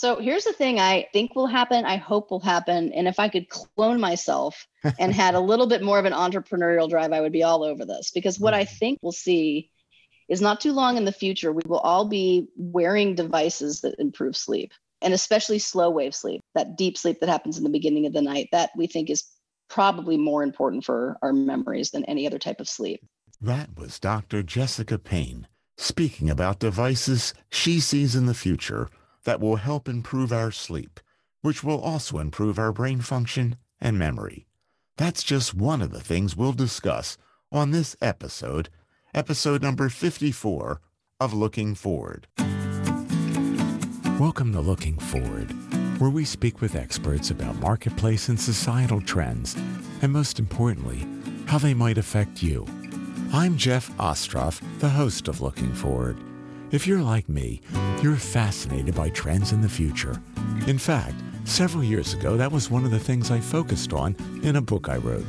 So here's the thing I think will happen, I hope will happen. And if I could clone myself and had a little bit more of an entrepreneurial drive, I would be all over this. Because what I mm-hmm. think we'll see is not too long in the future, we will all be wearing devices that improve sleep and especially slow wave sleep, that deep sleep that happens in the beginning of the night. That we think is probably more important for our memories than any other type of sleep. That was Dr. Jessica Payne speaking about devices she sees in the future that will help improve our sleep, which will also improve our brain function and memory. That's just one of the things we'll discuss on this episode, episode number 54 of Looking Forward. Welcome to Looking Forward, where we speak with experts about marketplace and societal trends, and most importantly, how they might affect you. I'm Jeff Ostroff, the host of Looking Forward. If you're like me, you're fascinated by trends in the future. In fact, several years ago, that was one of the things I focused on in a book I wrote.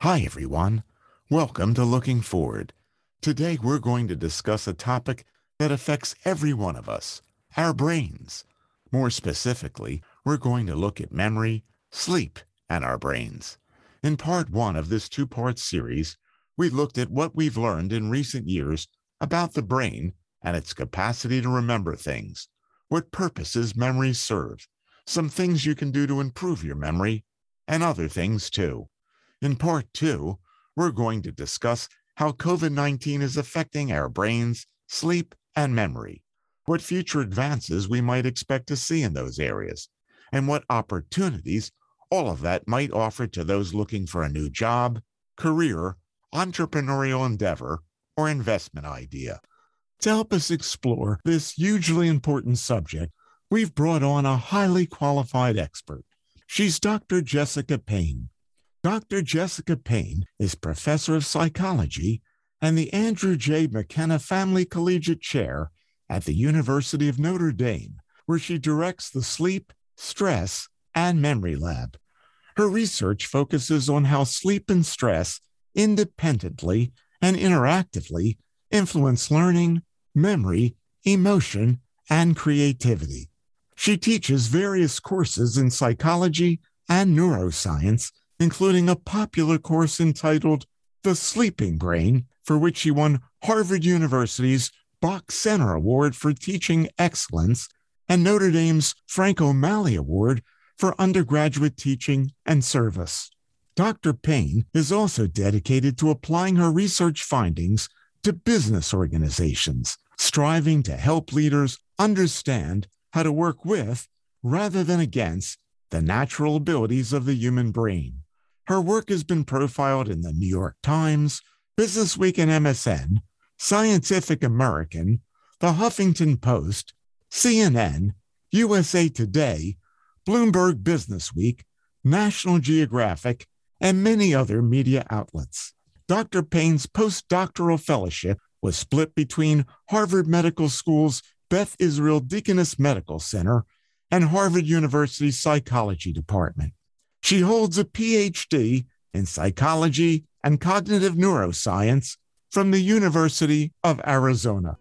Hi, everyone. Welcome to Looking Forward. Today, we're going to discuss a topic that affects every one of us our brains. More specifically, we're going to look at memory, sleep, and our brains. In part one of this two part series, we looked at what we've learned in recent years about the brain and its capacity to remember things, what purposes memories serve, some things you can do to improve your memory, and other things too. In part two, we're going to discuss how COVID 19 is affecting our brains, sleep, and memory, what future advances we might expect to see in those areas, and what opportunities all of that might offer to those looking for a new job, career, entrepreneurial endeavor, or investment idea. To help us explore this hugely important subject, we've brought on a highly qualified expert. She's Dr. Jessica Payne. Dr. Jessica Payne is professor of psychology and the Andrew J. McKenna Family Collegiate Chair at the University of Notre Dame, where she directs the sleep, stress, and Memory Lab. Her research focuses on how sleep and stress independently and interactively influence learning, memory, emotion, and creativity. She teaches various courses in psychology and neuroscience, including a popular course entitled The Sleeping Brain, for which she won Harvard University's Bok Center Award for Teaching Excellence and Notre Dame's Frank O'Malley Award for undergraduate teaching and service. Dr. Payne is also dedicated to applying her research findings to business organizations, striving to help leaders understand how to work with rather than against the natural abilities of the human brain. Her work has been profiled in the New York Times, Business Week and MSN, Scientific American, The Huffington Post, CNN, USA Today, Bloomberg Business Week, National Geographic, and many other media outlets. Dr. Payne's postdoctoral fellowship was split between Harvard Medical School's Beth Israel Deaconess Medical Center and Harvard University's Psychology Department. She holds a PhD in psychology and cognitive neuroscience from the University of Arizona.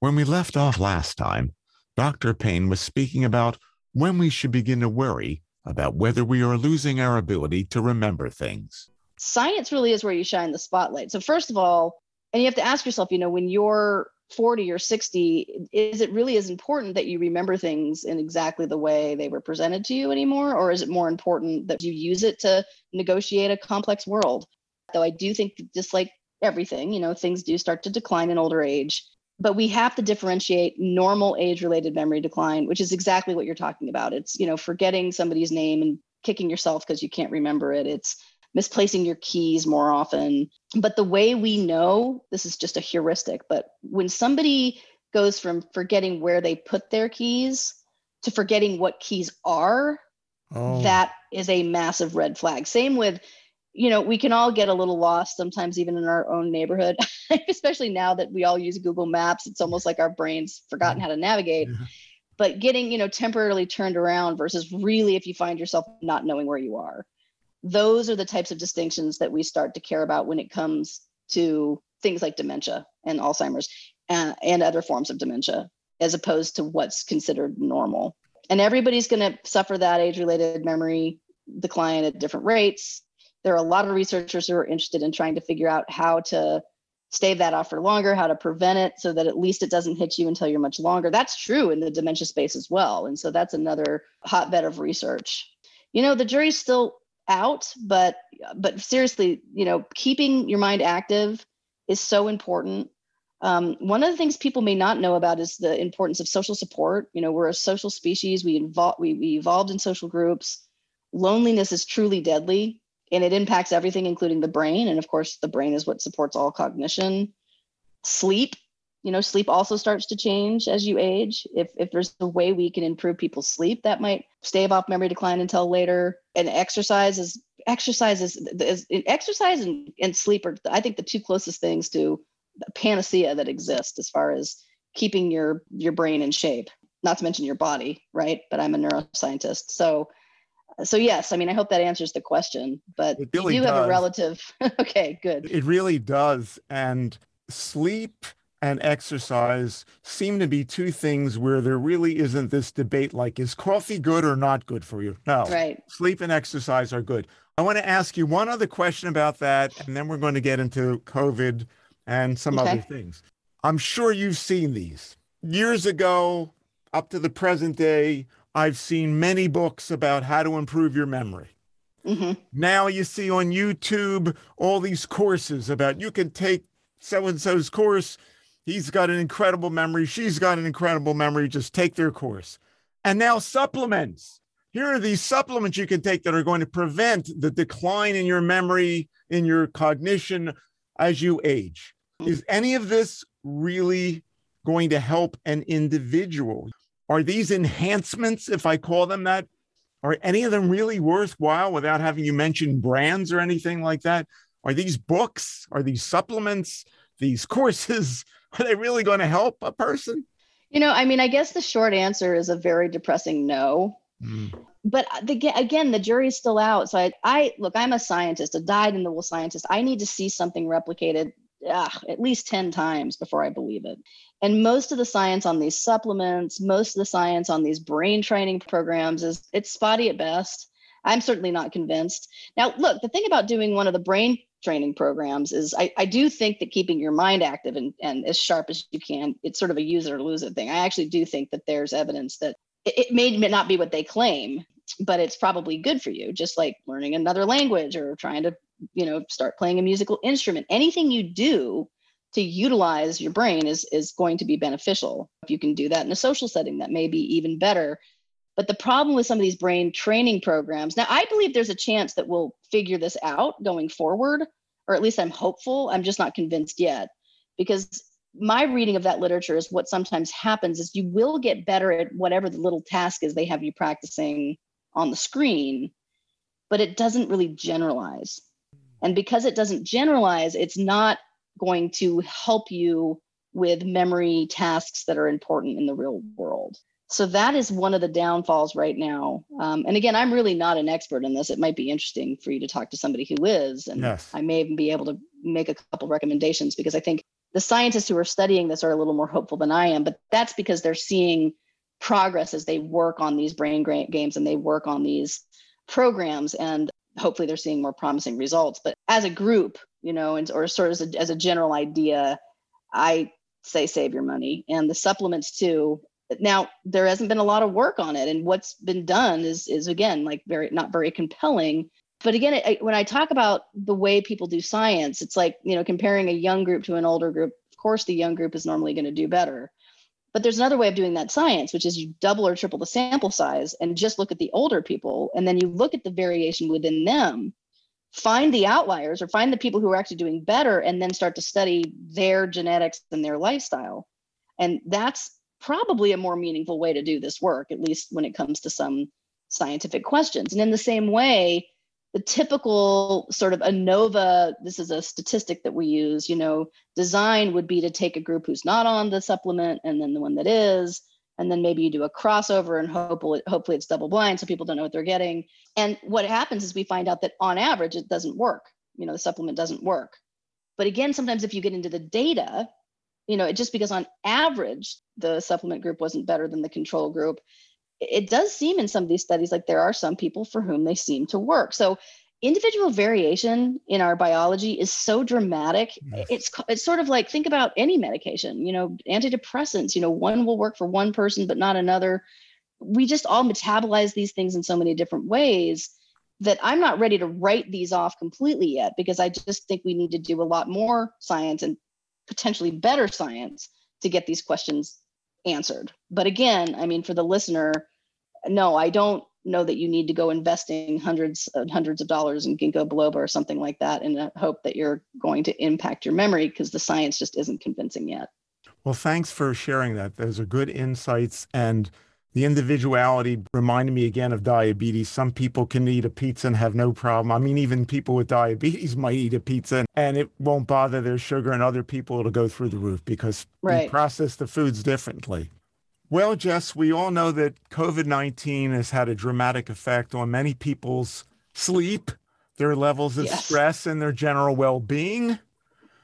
When we left off last time, Dr. Payne was speaking about when we should begin to worry about whether we are losing our ability to remember things. Science really is where you shine the spotlight. So, first of all, and you have to ask yourself, you know, when you're 40 or 60, is it really as important that you remember things in exactly the way they were presented to you anymore? Or is it more important that you use it to negotiate a complex world? Though I do think, just like everything, you know, things do start to decline in older age but we have to differentiate normal age related memory decline which is exactly what you're talking about. It's you know forgetting somebody's name and kicking yourself because you can't remember it. It's misplacing your keys more often. But the way we know this is just a heuristic but when somebody goes from forgetting where they put their keys to forgetting what keys are oh. that is a massive red flag. Same with you know, we can all get a little lost sometimes, even in our own neighborhood, especially now that we all use Google Maps. It's almost like our brains forgotten how to navigate. But getting, you know, temporarily turned around versus really if you find yourself not knowing where you are. Those are the types of distinctions that we start to care about when it comes to things like dementia and Alzheimer's. uh, and other forms of dementia, as opposed to what's considered normal. And everybody's going to suffer that age related memory decline at different rates. There are a lot of researchers who are interested in trying to figure out how to stave that off for longer, how to prevent it so that at least it doesn't hit you until you're much longer. That's true in the dementia space as well. And so that's another hotbed of research. You know, the jury's still out, but but seriously, you know, keeping your mind active is so important. Um, one of the things people may not know about is the importance of social support. You know, we're a social species. We, involve, we, we evolved in social groups. Loneliness is truly deadly and it impacts everything, including the brain. And of course, the brain is what supports all cognition. Sleep, you know, sleep also starts to change as you age. If, if there's a way we can improve people's sleep, that might stave off memory decline until later. And exercise is exercise is, is exercise and, and sleep are, I think, the two closest things to panacea that exist as far as keeping your your brain in shape. Not to mention your body, right? But I'm a neuroscientist, so so yes i mean i hope that answers the question but it really you do does. have a relative okay good. It really does and sleep and exercise seem to be two things where there really isn't this debate like is coffee good or not good for you? No. Right. Sleep and exercise are good. I want to ask you one other question about that and then we're going to get into covid and some Okay. other things. I'm sure you've seen these. Years ago up to the present day i've seen many books about how to improve your memory hmm now you see on YouTube all these courses about you can take so and so's course. He's got an incredible memory. She's got an incredible memory. Just take their course. And now supplements. Here are these supplements you can take that are going to prevent the decline in your memory, in your cognition as you age. Is any of this really going to help an individual? Are these enhancements, if I call them that, are any of them really worthwhile without having you mention brands or anything like that? Are these books? Are these supplements? These courses? Are they really going to help a person? you know i mean i guess the short answer is a very depressing no but the, again the jury's still out so I, I look i'm a scientist a dyed in the wool scientist i need to see something replicated ah, at least 10 times before i believe it and most of the science on these supplements most of the science on these brain training programs is it's spotty at best. I'm certainly not convinced. Now look the thing about doing one of the brain training programs is i, I do think that keeping your mind active and, and as sharp as you can it's sort of a use it or lose it thing. I actually do think that there's evidence that it, it may not be what they claim but it's probably good for you just like learning another language or trying to you know start playing a musical instrument. Anything you do to utilize your brain is is going to be beneficial. If you can do that in a social setting that may be even better. But the problem with some of these brain training programs now i believe there's a chance that we'll figure this out going forward or at least i'm hopeful. I'm just not convinced yet. Because my reading of that literature is what sometimes happens is you will get better at whatever the little task is they have you practicing on the screen but it doesn't really generalize. And because it doesn't generalize it's not going to help you with memory tasks that are important in the real world. So that is one of the downfalls right now. Um, and again i'm really not an expert in this. It might be interesting for you to talk to somebody who is and Yes. i may even be able to make a couple recommendations because i think the scientists who are studying this are a little more hopeful than i am but that's because they're seeing progress as they work on these brain games and they work on these programs. And hopefully they're seeing more promising results. But as a group you know and or sort of as a, as a general idea i say save your money and the supplements too. Now there hasn't been a lot of work on it and what's been done is is again like very not very compelling. But again I, when i talk about the way people do science it's like you know comparing a young group to an older group of course the young group is normally going to do better but there's another way of doing that science which is you double or triple the sample size and just look at the older people. And then you look at the variation within them find the outliers or find the people who are actually doing better and then start to study their genetics and their lifestyle. And that's probably a more meaningful way to do this work at least when it comes to some scientific questions. And in the same way the typical sort of ANOVA, this is a statistic that we use, you know, design would be to take a group who's not on the supplement and then the one that is, and then maybe you do a crossover and hopefully, hopefully it's double blind so people don't know what they're getting. And what happens is we find out that on average it doesn't work. You know, the supplement doesn't work. But again, sometimes if you get into the data, you know, just because on average the supplement group wasn't better than the control group, it does seem in some of these studies like there are some people for whom they seem to work. So individual variation in our biology is so dramatic yes. it's it's sort of like think about any medication you know antidepressants you know one will work for one person but not another we just all metabolize these things in so many different ways that i'm not ready to write these off completely yet because i just think we need to do a lot more science and potentially better science to get these questions answered but again i mean for the listener no i don't know that you need to go investing hundreds and hundreds of dollars in ginkgo biloba or something like that in the hope that you're going to impact your memory because the science just isn't convincing yet. Well, thanks for sharing that. Those are good insights. And the individuality reminded me again of diabetes. Some people can eat a pizza and have no problem. I mean, even people with diabetes might eat a pizza and it won't bother their sugar, and other people it'll go through the roof because right. we process the foods differently. Well, Jess, we all know that COVID 19 has had a dramatic effect on many people's sleep, their levels of yes. stress, and their general well being.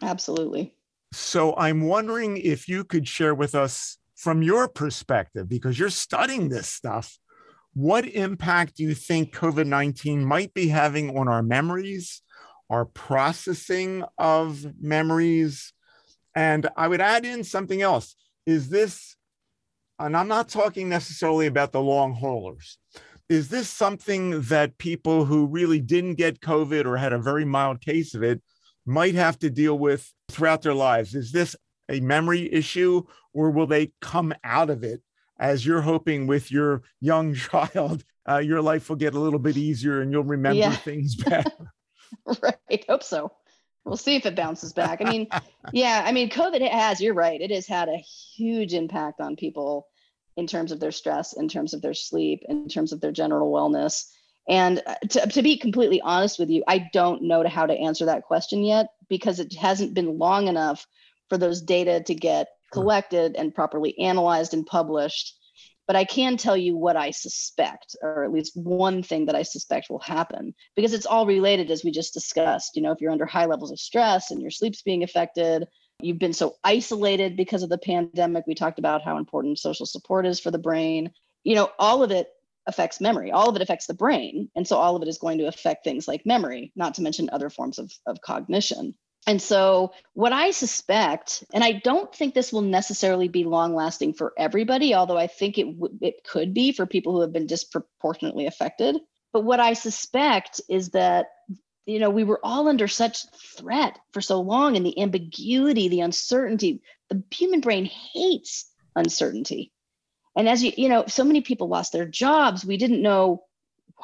Absolutely. So I'm wondering if you could share with us from your perspective, because you're studying this stuff, what impact do you think COVID 19 might be having on our memories, our processing of memories? And I would add in something else. Is this and I'm not talking necessarily about the long haulers. Is this something that people who really didn't get COVID or had a very mild case of it might have to deal with throughout their lives? Is this a memory issue or will they come out of it as you're hoping with your young child? Uh, your life will get a little bit easier and you'll remember yeah. things better. right. Hope so we'll see if it bounces back. I mean, yeah, I mean, COVID has, you're right, it has had a huge impact on people in terms of their stress, in terms of their sleep, in terms of their general wellness. And uh, to, to be completely honest with you, I don't know how to answer that question yet because it hasn't been long enough for those data to get Mm-hmm. collected and properly analyzed and published. But I can tell you what I suspect, or at least one thing that I suspect will happen, because it's all related, as we just discussed. You know, if you're under high levels of stress and your sleep's being affected, You've been so isolated because of the pandemic. We talked about how important social support is for the brain. You know, all of it affects memory. All of it affects the brain. And so all of it is going to affect things like memory, not to mention other forms of, of cognition. And so, what I suspect, and I don't think this will necessarily be long lasting for everybody, although I think it, w- it could be for people who have been disproportionately affected. But what I suspect is that you know we were all under such threat for so long and the ambiguity the uncertainty the human brain hates uncertainty and as you you know so many people lost their jobs we didn't know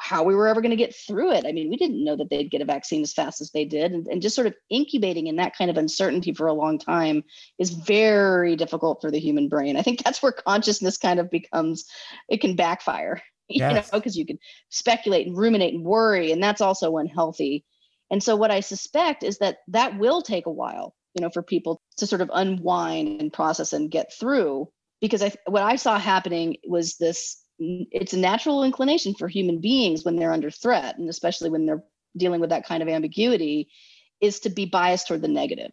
how we were ever going to get through it i mean we didn't know that they'd get a vaccine as fast as they did and, and just sort of incubating in that kind of uncertainty for a long time is very difficult for the human brain i think that's where consciousness kind of becomes it can backfire you know, because you can speculate and ruminate and worry, and that's also unhealthy. And so, what I suspect is that that will take a while, you know, for people to sort of unwind and process and get through. Because I, what I saw happening was this it's a natural inclination for human beings when they're under threat, and especially when they're dealing with that kind of ambiguity, is to be biased toward the negative.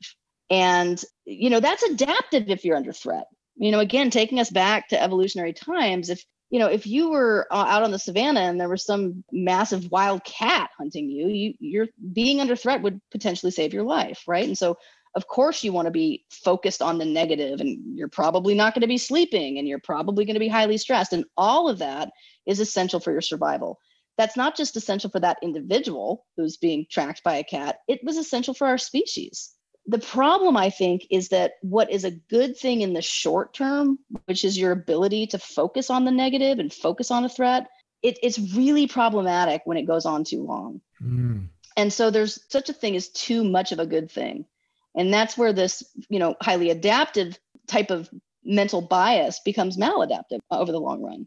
And, you know, that's adaptive if you're under threat. You know, again, taking us back to evolutionary times, if you know, if you were uh, out on the savannah and there was some massive wild cat hunting you, you you're being under threat would potentially save your life, right? And so of course you want to be focused on the negative and you're probably not going to be sleeping and you're probably going to be highly stressed and all of that is essential for your survival. That's not just essential for that individual who's being tracked by a cat it was essential for our species. The problem i think is that what is a good thing in the short term which is your ability to focus on the negative and focus on a threat it, it's really problematic when it goes on too long. Mm. and so there's such a thing as too much of a good thing and that's where this you know highly adaptive type of mental bias becomes maladaptive over the long run.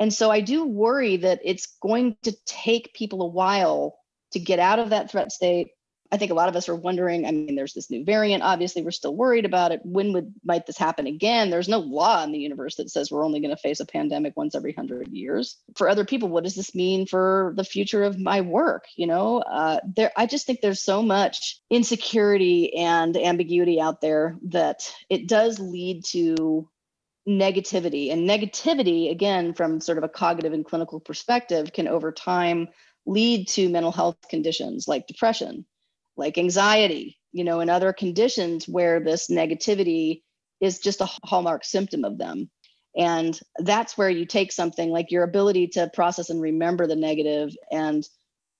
And so i do worry that it's going to take people a while to get out of that threat state I think a lot of us are wondering. I mean, there's this new variant. Obviously, we're still worried about it. When would might this happen again? There's no law in the universe that says we're only going to face a pandemic once every hundred years. For other people, what does this mean for the future of my work? You know, uh, there. I just think there's so much insecurity and ambiguity out there that it does lead to negativity. And negativity, again, from sort of a cognitive and clinical perspective, can over time lead to mental health conditions like depression like anxiety, you know, and other conditions where this negativity is just a hallmark symptom of them. And that's where you take something like your ability to process and remember the negative and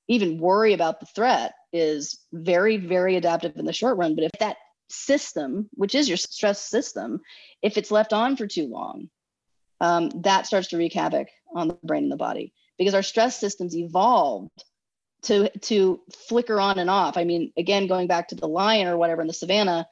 even worry about the threat is very, very adaptive in the short run. But if that system, which is your stress system, if it's left on for too long, um, that starts to wreak havoc on the brain and the body because our stress systems evolved to to flicker on and off. I mean, again, going back to the lion or whatever in the savannah,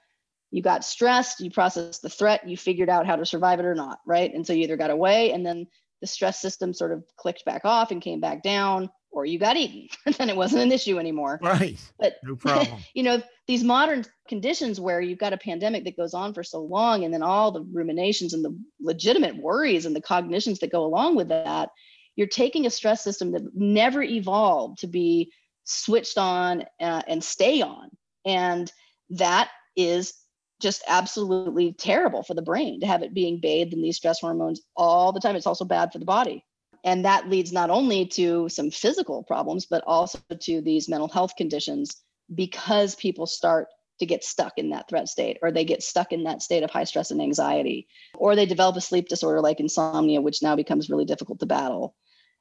you got stressed, you processed the threat, you figured out how to survive it or not, right? And so you either got away and then the stress system sort of clicked back off and came back down, or you got eaten and then it wasn't an issue anymore. Right. But no problem. you know, these modern conditions where you've got a pandemic that goes on for so long and then all the ruminations and the legitimate worries and the cognitions that go along with that you're taking a stress system that never evolved to be switched on uh, and stay on. And that is just absolutely terrible for the brain to have it being bathed in these stress hormones all the time. It's also bad for the body. And that leads not only to some physical problems but also to these mental health conditions because people start to get stuck in that threat state or they get stuck in that state of high stress and anxiety or they develop a sleep disorder like insomnia which now becomes really difficult to battle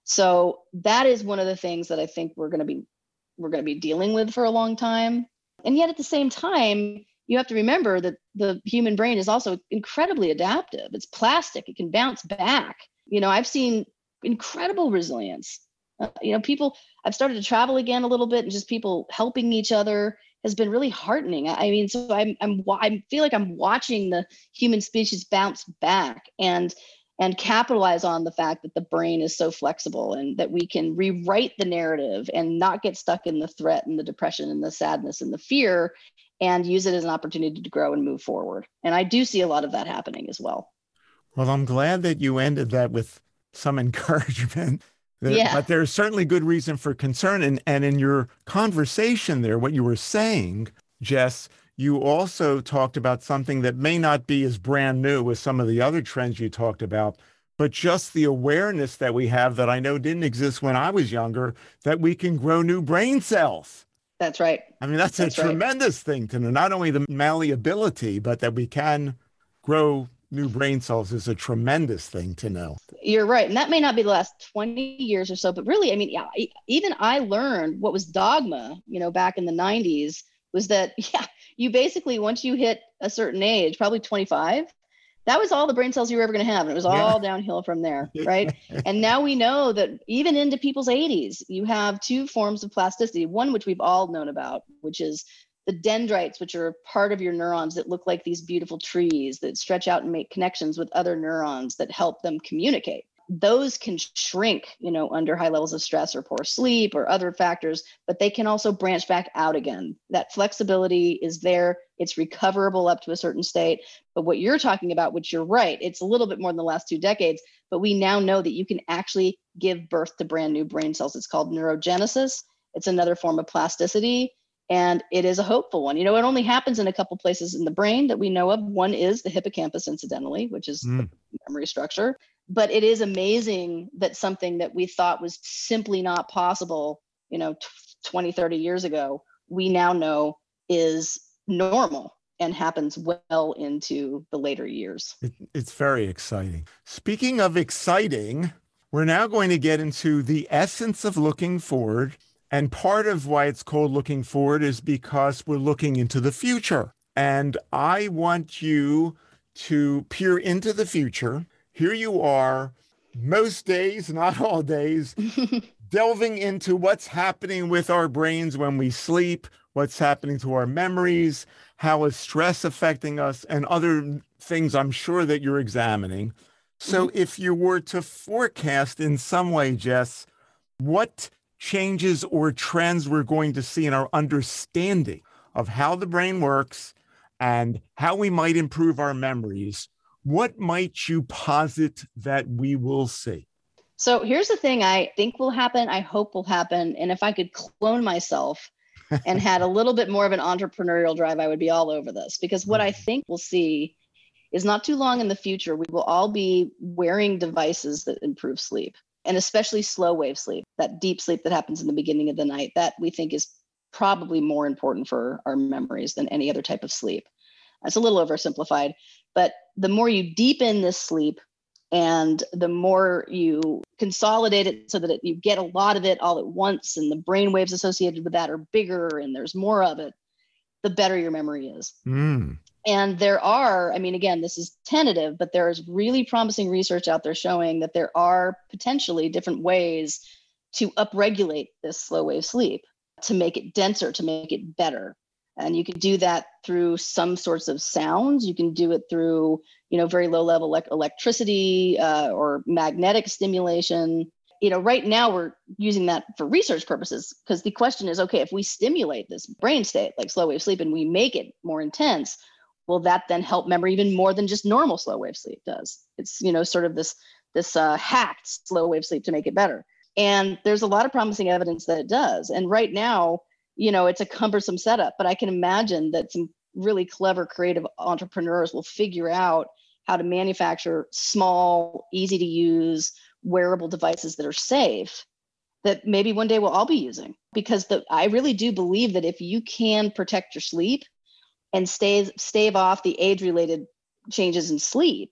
so that is one of the things that I think we're going to be we're going to be dealing with for a long time. And yet at the same time, you have to remember that the human brain is also incredibly adaptive. It's plastic, it can bounce back. You know, I've seen incredible resilience. Uh, you know, people, I've started to travel again a little bit and just people helping each other has been really heartening. I mean, so I'm, I'm, I feel like I'm watching the human species bounce back. And and capitalize on the fact that the brain is so flexible and that we can rewrite the narrative and not get stuck in the threat and the depression and the sadness and the fear and use it as an opportunity to grow and move forward. And I do see a lot of that happening as well. Well, I'm glad that you ended that with some encouragement. Yeah. But there's certainly good reason for concern. And, and in your conversation there, what you were saying, Jess, you also talked about something that may not be as brand new as some of the other trends you talked about, but just the awareness that we have that I know didn't exist when I was younger that we can grow new brain cells. That's right. I mean, that's, that's a right. tremendous thing to know. Not only the malleability, but that we can grow new brain cells is a tremendous thing to know. You're right. And that may not be the last 20 years or so, but really, I mean, yeah, even I learned what was dogma, you know, back in the 90s was that, yeah, you basically once you hit a certain age, probably 25, that was all the brain cells you were ever going to have. And it was all yeah. downhill from there, right? and now we know that even into people's 80s, you have two forms of plasticity. One, which we've all known about, which is the dendrites, which are part of your neurons that look like these beautiful trees that stretch out and make connections with other neurons that help them communicate those can shrink, you know, under high levels of stress or poor sleep or other factors, but they can also branch back out again. That flexibility is there. It's recoverable up to a certain state. But what you're talking about, which you're right, it's a little bit more than the last two decades, but we now know that you can actually give birth to brand new brain cells. It's called neurogenesis. It's another form of plasticity and it is a hopeful one. You know, it only happens in a couple places in the brain that we know of. One is the hippocampus, incidentally, which is mm. the memory structure but it is amazing that something that we thought was simply not possible you know 20 30 years ago we now know is normal and happens well into the later years. It, it's very exciting. Speaking of exciting we're now going to get into the essence of looking forward. And part of why it's called looking forward is because we're looking into the future. And i want you to peer into the future here you are, most days, not all days, delving into what's happening with our brains when we sleep, what's happening to our memories, how is stress affecting us, and other things I'm sure that you're examining. So, mm-hmm. if you were to forecast in some way, Jess, what changes or trends we're going to see in our understanding of how the brain works and how we might improve our memories, what might you posit that we will see? So here's the thing I think will happen, I hope will happen. And if I could clone myself and had a little bit more of an entrepreneurial drive, I would be all over this. Because what I mm-hmm. think we'll see is not too long in the future, we will all be wearing devices that improve sleep and especially slow wave sleep, that deep sleep that happens in the beginning of the night. That we think is probably more important for our memories than any other type of sleep. It's a little oversimplified, but the more you deepen this sleep and the more you consolidate it so that it, you get a lot of it all at once and the brain waves associated with that are bigger and there's more of it, the better your memory is. Mm. And there are, I mean, again, this is tentative, but there is really promising research out there showing that there are potentially different ways to upregulate this slow wave sleep to make it denser, to make it better. And you can do that through some sorts of sounds. You can do it through, you know, very low level like electricity uh, or magnetic stimulation. You know, right now we're using that for research purposes because the question is, okay, if we stimulate this brain state like slow wave sleep and we make it more intense, will that then help memory even more than just normal slow wave sleep does? It's you know sort of this this uh, hacked slow wave sleep to make it better. And there's a lot of promising evidence that it does. And right now, you know, it's a cumbersome setup, but I can imagine that some really clever creative entrepreneurs will figure out how to manufacture small, easy to use wearable devices that are safe that maybe one day we'll all be using because the I really do believe that if you can protect your sleep and stave stave off the age related changes in sleep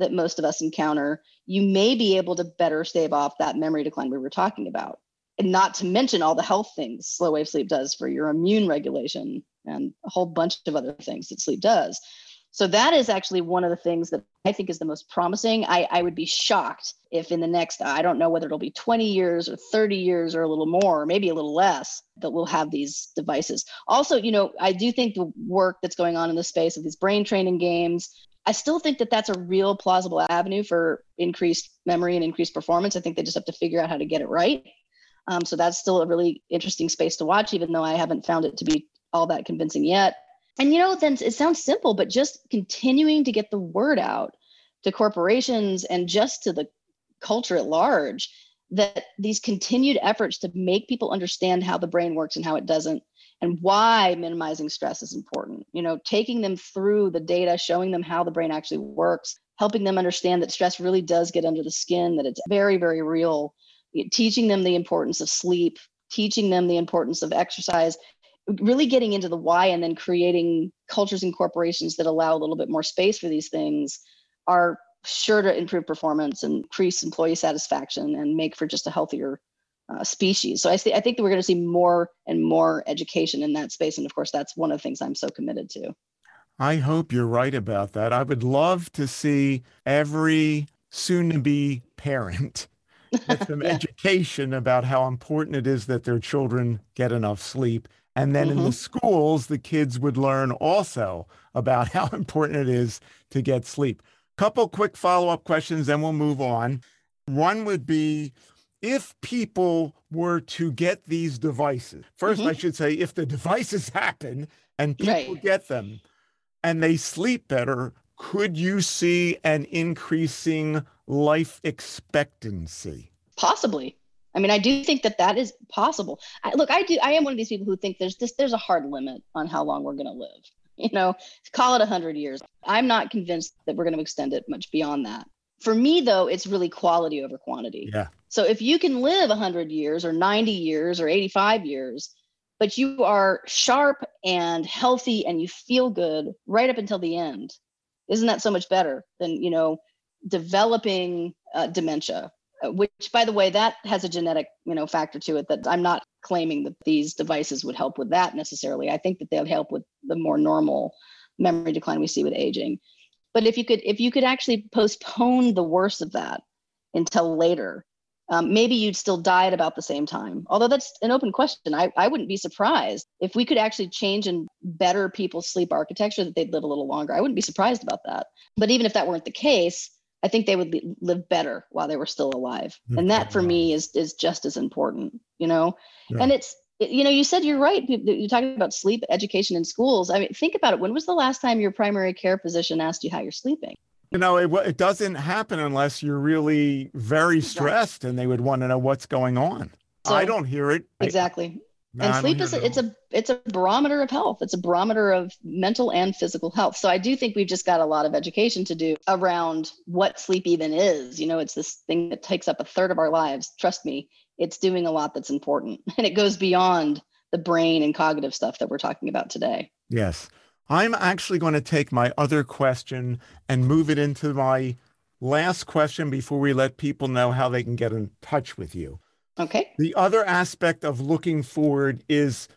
that most of us encounter, you may be able to better stave off that memory decline we were talking about. And not to mention all the health things slow wave sleep does for your immune regulation and a whole bunch of other things that sleep does. So that is actually one of the things that I think is the most promising. I, I would be shocked if in the next, I don't know whether it'll be 20 years or 30 years or a little more, or maybe a little less, that we'll have these devices. Also, you know, I do think the work that's going on in the space of these brain training games, I still think that that's a real plausible avenue for increased memory and increased performance. I think they just have to figure out how to get it right. Um, so that's still a really interesting space to watch, even though I haven't found it to be all that convincing yet. And you know then it sounds simple but just continuing to get the word out to corporations and just to the culture at large that these continued efforts to make people understand how the brain works and how it doesn't and why minimizing stress is important. You know taking them through the data showing them how the brain actually works helping them understand that stress really does get under the skin that it's very very real teaching them the importance of sleep teaching them the importance of exercise really getting into the why and then creating cultures and corporations that allow a little bit more space for these things are sure to improve performance and increase employee satisfaction and make for just a healthier uh, species. So I, see, I think that we're going to see more and more education in that space. And of course, that's one of the things I'm so committed to. I hope you're right about that. I would love to see every soon to be parent get some yeah. education about how important it is that their children get enough sleep and then mm-hmm. in the mm-hmm. schools, the kids would learn also about how important it is to get sleep. Couple quick follow up questions, then we'll move on. One would be if people were to get these devices, 1st mm-hmm. I should say, if the devices happen and people right. get them and they sleep better, could you see an increasing life expectancy? Possibly. I mean, I do think that that is possible. I, look, I do. I am one of these people who think there's this. There's a hard limit on how long we're going to live. You know, call it a hundred years. I'm not convinced that we're going to extend it much beyond that. For me, though, it's really quality over quantity. Yeah. So if you can live a 100 years or 90 years or 85 years, but you are sharp and healthy and you feel good right up until the end, isn't that so much better than you know developing uh, dementia uh, which by the way that has a genetic you know factor to it that i'm not claiming that these devices would help with that necessarily. I think that they'll help with the more normal memory decline we see with aging. But if you could if you could actually postpone the worst of that until later um, maybe you'd still die at about the same time. Although that's an open question. I, I wouldn't be surprised. If we could actually change and better people's sleep architecture that they'd live a little longer i wouldn't be surprised about that. But even if that weren't the case I think they would li- live better while they were still alive. Mm-hmm. And that for me is is just as important, you know. Yeah. And it's you know, you said you're right. You- You're talking about sleep education in schools. I mean, think about it. When was the last time your primary care physician asked you how you're sleeping? You know, it, it doesn't happen unless you're really very stressed and they would want to know what's going on. I don't hear it. Exactly. No, and sleep is a, it's a it's a barometer of health. It's a barometer of mental and physical health. So i do think we've just got a lot of education to do around what sleep even is. You know it's this thing that takes up a third of our lives. Trust me it's doing a lot that's important. And it goes beyond the brain and cognitive stuff that we're talking about today. Yes. I'm actually going to take my other question and move it into my last question before we let people know how they can get in touch with you. Okay The other aspect of looking forward is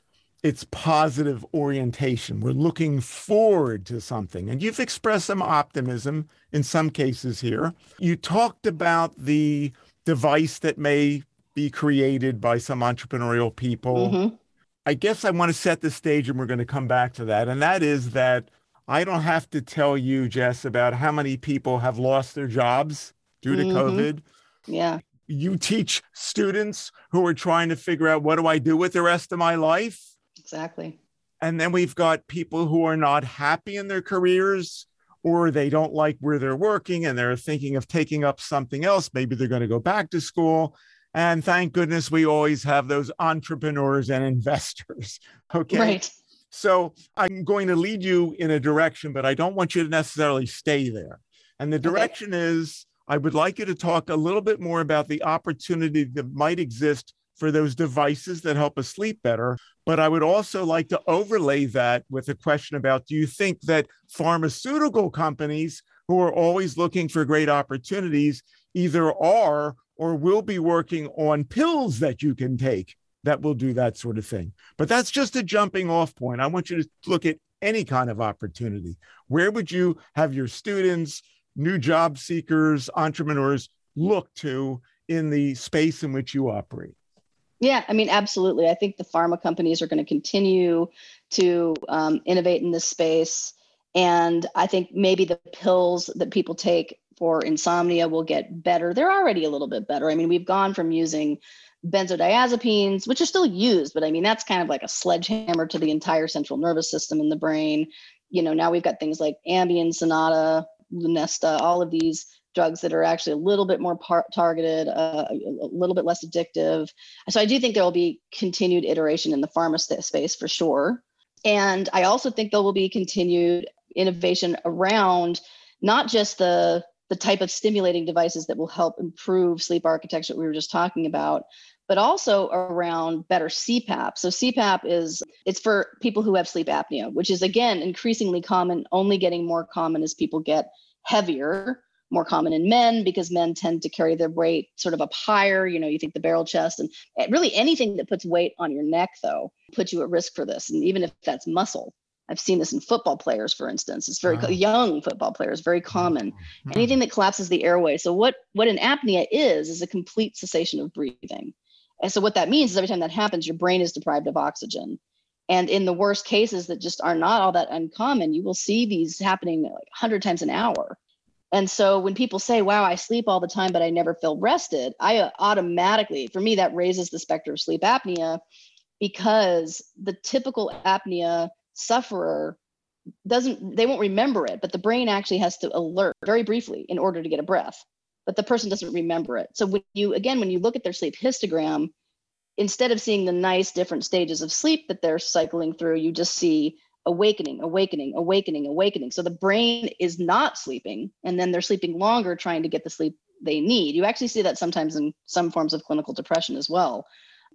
its positive orientation. We're looking forward to something. And you've expressed some optimism in some cases here. You talked about the device that may be created by some entrepreneurial people. Mhm. I guess I want to set the stage and we're going to come back to that. And that is that I don't have to tell you, Jess, about how many people have lost their jobs due to Mhm. COVID. yeah You teach students who are trying to figure out what do I do with the rest of my life? exactly And then we've got people who are not happy in their careers or they don't like where they're working and they're thinking of taking up something else. Maybe they're going to go back to school. And thank goodness we always have those entrepreneurs and investors. Okay. right So I'm going to lead you in a direction, but I don't want you to necessarily stay there. And the direction is I would like you to talk a little bit more about the opportunity that might exist for those devices that help us sleep better. But I would also like to overlay that with a question about do you think that pharmaceutical companies who are always looking for great opportunities either are or will be working on pills that you can take that will do that sort of thing? But that's just a jumping off point. I want you to look at any kind of opportunity. Where would you have your students, new job seekers, entrepreneurs look to in the space in which you operate? Yeah, I mean, absolutely. I think the pharma companies are going to continue to um, innovate in this space. And I think maybe the pills that people take for insomnia will get better. They're already a little bit better. I mean, we've gone from using benzodiazepines, which are still used, but I mean, that's kind of like a sledgehammer to the entire central nervous system in the brain. You know, now we've got things like Ambien, Sonata, Lunesta, all of these drugs that are actually a little bit more par- targeted, uh, a little bit less addictive. So I do think there will be continued iteration in the pharma space for sure. And I also think there will be continued innovation around not just the the type of stimulating devices that will help improve sleep architecture we were just talking about, but also around better CPAP. So CPAP is it's for people who have sleep apnea, which is again increasingly common, only getting more common as people get heavier more common in men because men tend to carry their weight sort of up higher. You know, you think the barrel chest and eh, really anything that puts weight on your neck, though, puts you at risk for this. And even if that's muscle, I've seen this in football players, for instance. It's very Wow. young football players, very common. Anything that collapses the airway. So what what an apnea is is a complete cessation of breathing. And so what that means is every time that happens, your brain is deprived of oxygen. And in the worst cases that just are not all that uncommon, you will see these happening like 100 times an hour. And so when people say, wow, I sleep all the time, but I never feel rested, I uh, automatically, for me, that raises the specter of sleep apnea because the typical apnea sufferer doesn't, they won't remember it, but the brain actually has to alert very briefly in order to get a breath. But the person doesn't remember it. So when you, again, when you look at their sleep histogram, instead of seeing the nice different stages of sleep that they're cycling through, you just see awakening, awakening, awakening, awakening. So the brain is not sleeping, and then they're sleeping longer trying to get the sleep they need. You actually see that sometimes in some forms of clinical depression as well.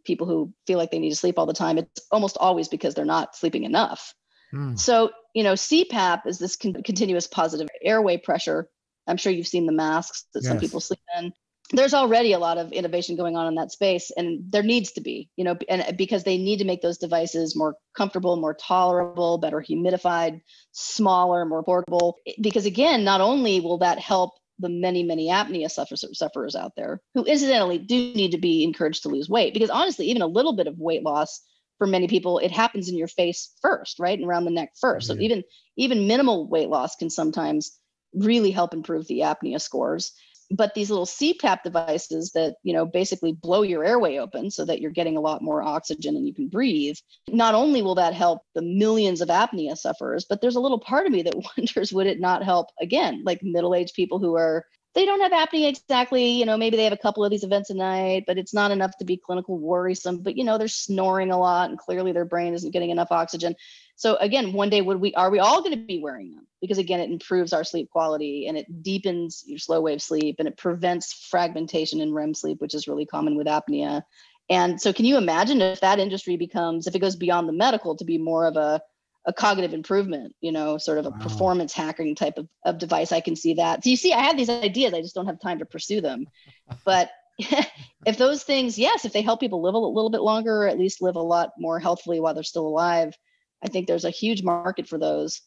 People who feel like they need to sleep all the time, it's almost always because they're not sleeping enough. Hmm. So, you know, CPAP is this con- continuous positive airway pressure. I'm sure you've seen the masks that some people sleep in. There's already a lot of innovation going on in that space, and there needs to be, you know, and because they need to make those devices more comfortable, more tolerable, better humidified, smaller, more portable. Because again, not only will that help the many, many apnea sufferers, sufferers out there who incidentally do need to be encouraged to lose weight, because honestly, even a little bit of weight loss for many people, it happens in your face first, right, and around the neck first. So even even minimal weight loss can sometimes really help improve the apnea scores but these little CPAP devices that you know basically blow your airway open so that you're getting a lot more oxygen and you can breathe. Not only will that help the millions of apnea sufferers, but there's a little part of me that wonders would it not help again, like middle-aged people who are they don't have apnea exactly, you know, maybe they have a couple of these events a night, but it's not enough to be clinical worrisome. But you know, they're snoring a lot and clearly their brain isn't getting enough oxygen. So again, one day would we are we all going to be wearing them? Because again, it improves our sleep quality and it deepens your slow wave sleep and it prevents fragmentation in REM sleep, which is really common with apnea. And so can you imagine if that industry becomes, if it goes beyond the medical to be more of a a cognitive improvement, you know, sort of a wow. performance hacking type of, of device. I can see that. So you see, I have these ideas, I just don't have time to pursue them. But if those things, yes, if they help people live a little bit longer, or at least live a lot more healthfully while they're still alive, I think there's a huge market for those.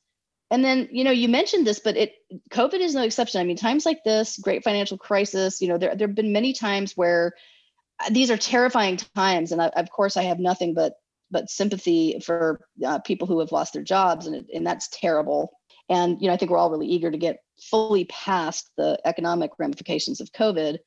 And then, you know, you mentioned this, but it COVID is no exception. I mean, times like this, great financial crisis, you know, there there have been many times where uh, these are terrifying times, and I, of course, I have nothing but but sympathy for uh, people who have lost their jobs, and and that's terrible. And you know, I think we're all really eager to get fully past the economic ramifications of COVID.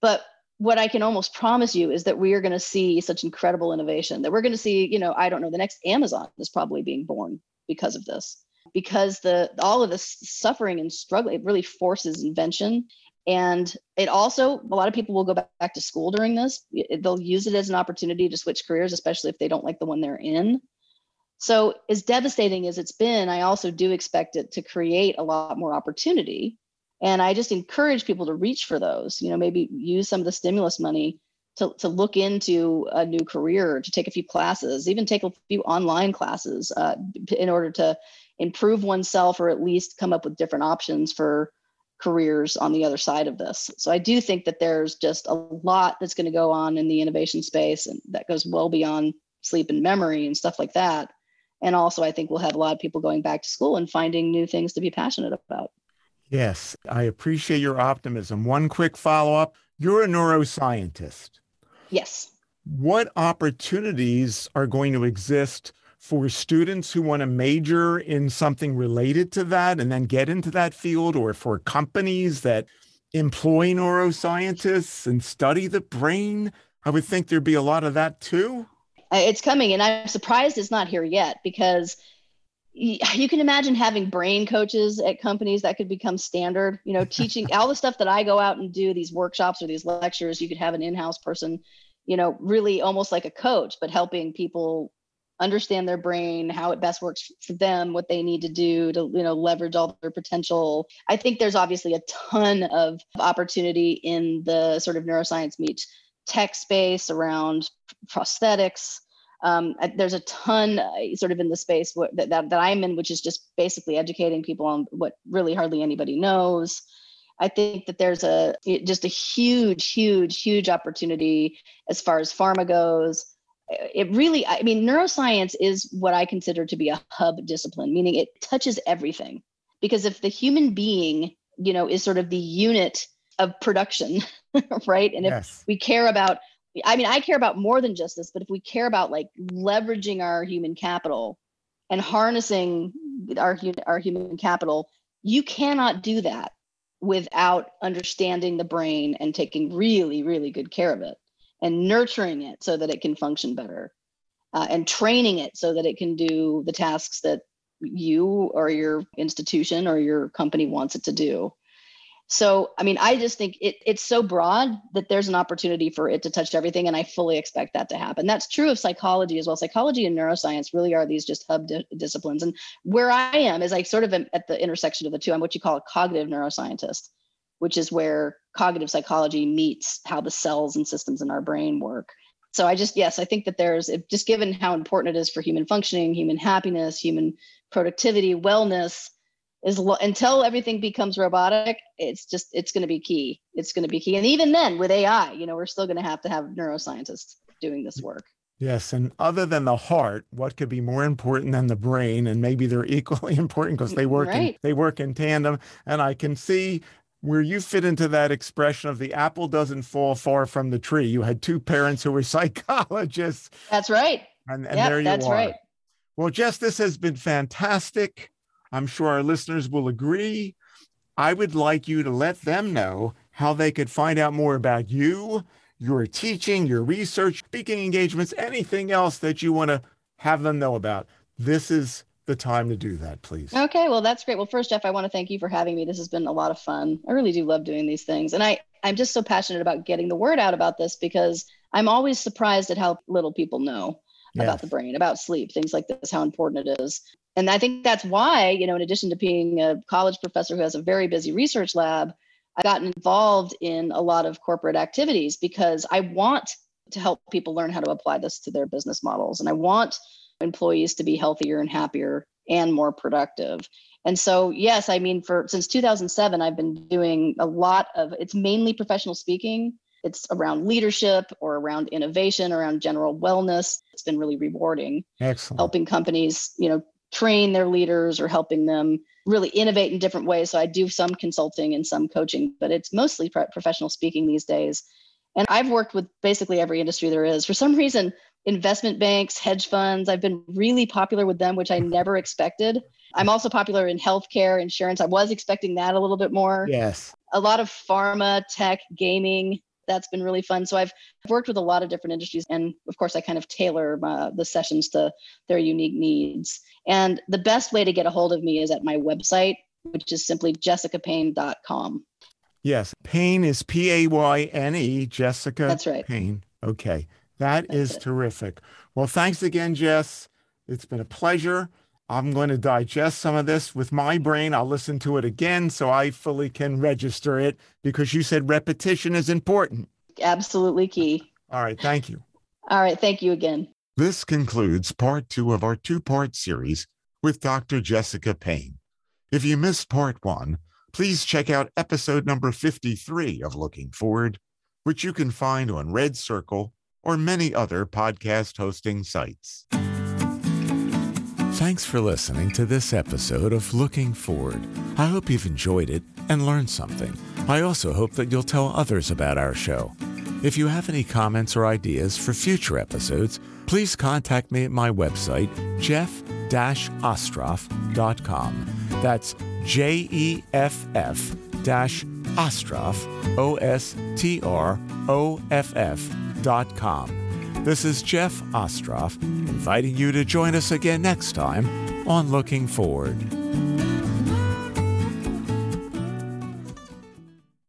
But what I can almost promise you is that we are going to see such incredible innovation that we're going to see, you know, I don't know, the next Amazon is probably being born because of this. Because the all of this suffering and struggle, it really forces invention. And it also, a lot of people will go back to school during this. They'll use it as an opportunity to switch careers, especially if they don't like the one they're in. So, as devastating as it's been, I also do expect it to create a lot more opportunity and I just encourage people to reach for those, you know, maybe use some of the stimulus money to, to look into a new career, to take a few classes, even take a few online classes uh, in order to improve oneself or at least come up with different options for careers on the other side of this. So I do think that there's just a lot that's going to go on in the innovation space and that goes well beyond sleep and memory and stuff like that. And also, I think we'll have a lot of people going back to school and finding new things to be passionate about. Yes, I appreciate your optimism. One quick follow up you're a neuroscientist. Yes. What opportunities are going to exist for students who want to major in something related to that and then get into that field, or for companies that employ neuroscientists and study the brain? I would think there'd be a lot of that too. It's coming, and I'm surprised it's not here yet because you can imagine having brain coaches at companies that could become standard you know teaching all the stuff that i go out and do these workshops or these lectures you could have an in-house person you know really almost like a coach but helping people understand their brain how it best works for them what they need to do to you know leverage all their potential i think there's obviously a ton of opportunity in the sort of neuroscience meets tech space around prosthetics um, there's a ton uh, sort of in the space that, that, that I'm in, which is just basically educating people on what really hardly anybody knows. I think that there's a just a huge, huge, huge opportunity as far as pharma goes. It really, I mean, neuroscience is what I consider to be a hub discipline, meaning it touches everything. Because if the human being, you know, is sort of the unit of production, right? And yes. if we care about I mean, I care about more than just this, but if we care about like leveraging our human capital and harnessing our, our human capital, you cannot do that without understanding the brain and taking really, really good care of it and nurturing it so that it can function better uh, and training it so that it can do the tasks that you or your institution or your company wants it to do. So, I mean, I just think it, it's so broad that there's an opportunity for it to touch everything. And I fully expect that to happen. That's true of psychology as well. Psychology and neuroscience really are these just hub di- disciplines. And where I am is I sort of am at the intersection of the two. I'm what you call a cognitive neuroscientist, which is where cognitive psychology meets how the cells and systems in our brain work. So I just, yes, I think that there's just given how important it is for human functioning, human happiness, human productivity, wellness is lo- until everything becomes robotic it's just it's going to be key. It's going to be key. And even then with ai you know we're still going to have to have neuroscientists doing this work. Yes and other than the heart what could be more important than the brain? And maybe they're equally important because they work right. in, they work in tandem. And i can see where you fit into that expression of the apple doesn't fall far from the tree. You had two parents who were psychologists. That's right. And, and yep, there you that's are. right. Well jess this has been fantastic. I'm sure our listeners will agree. I would like you to let them know how they could find out more about you, your teaching, your research, speaking engagements, anything else that you want to have them know about. This is the time to do that, please. Okay, well, that's great. Well, first, Jeff, I want to thank you for having me. This has been a lot of fun. I really do love doing these things. And I, I'm just so passionate about getting the word out about this because I'm always surprised at how little people know yes. about the brain, about sleep, things like this, how important it is. And I think that's why, you know, in addition to being a college professor who has a very busy research lab, I've gotten involved in a lot of corporate activities because I want to help people learn how to apply this to their business models. And I want employees to be healthier and happier and more productive. And so, yes, I mean, for since 2007, I've been doing a lot of it's mainly professional speaking. It's around leadership or around innovation, around general wellness. It's been really rewarding. Excellent. Helping companies, you know, train their leaders or helping them really innovate in different ways. So I do some consulting and some coaching, but it's mostly professional speaking these days. And I've worked with basically every industry there is. For some reason, investment banks, hedge funds, I've been really popular with them, which I never expected. I'm also popular in healthcare, insurance. I was expecting that a little bit more. Yes. A lot of pharma, tech, gaming. That's been really fun. So I've worked with a lot of different industries. And of course, I kind of tailor my, the sessions to their unique needs. And the best way to get a hold of me is at my website, which is simply jessicapayne.com. Yes. Payne is P A Y N E, Jessica. That's right. Payne. Okay. That That's is it. terrific. Well, thanks again, Jess. It's been a pleasure. I'm going to digest some of this with my brain. I'll listen to it again so I fully can register it because you said repetition is important. Absolutely key. All right. Thank you. All right. Thank you again. This concludes part two of our two part series with Dr. Jessica Payne. If you missed part one, please check out episode number 53 of Looking Forward, which you can find on Red Circle or many other podcast hosting sites. Thanks for listening to this episode of Looking Forward. I hope you've enjoyed it and learned something. I also hope that you'll tell others about our show. If you have any comments or ideas for future episodes, please contact me at my website, jeff-ostroff.com. That's J E F F dash Ostroff, O F. This is Jeff Ostroff, inviting you to join us again next time on Looking Forward.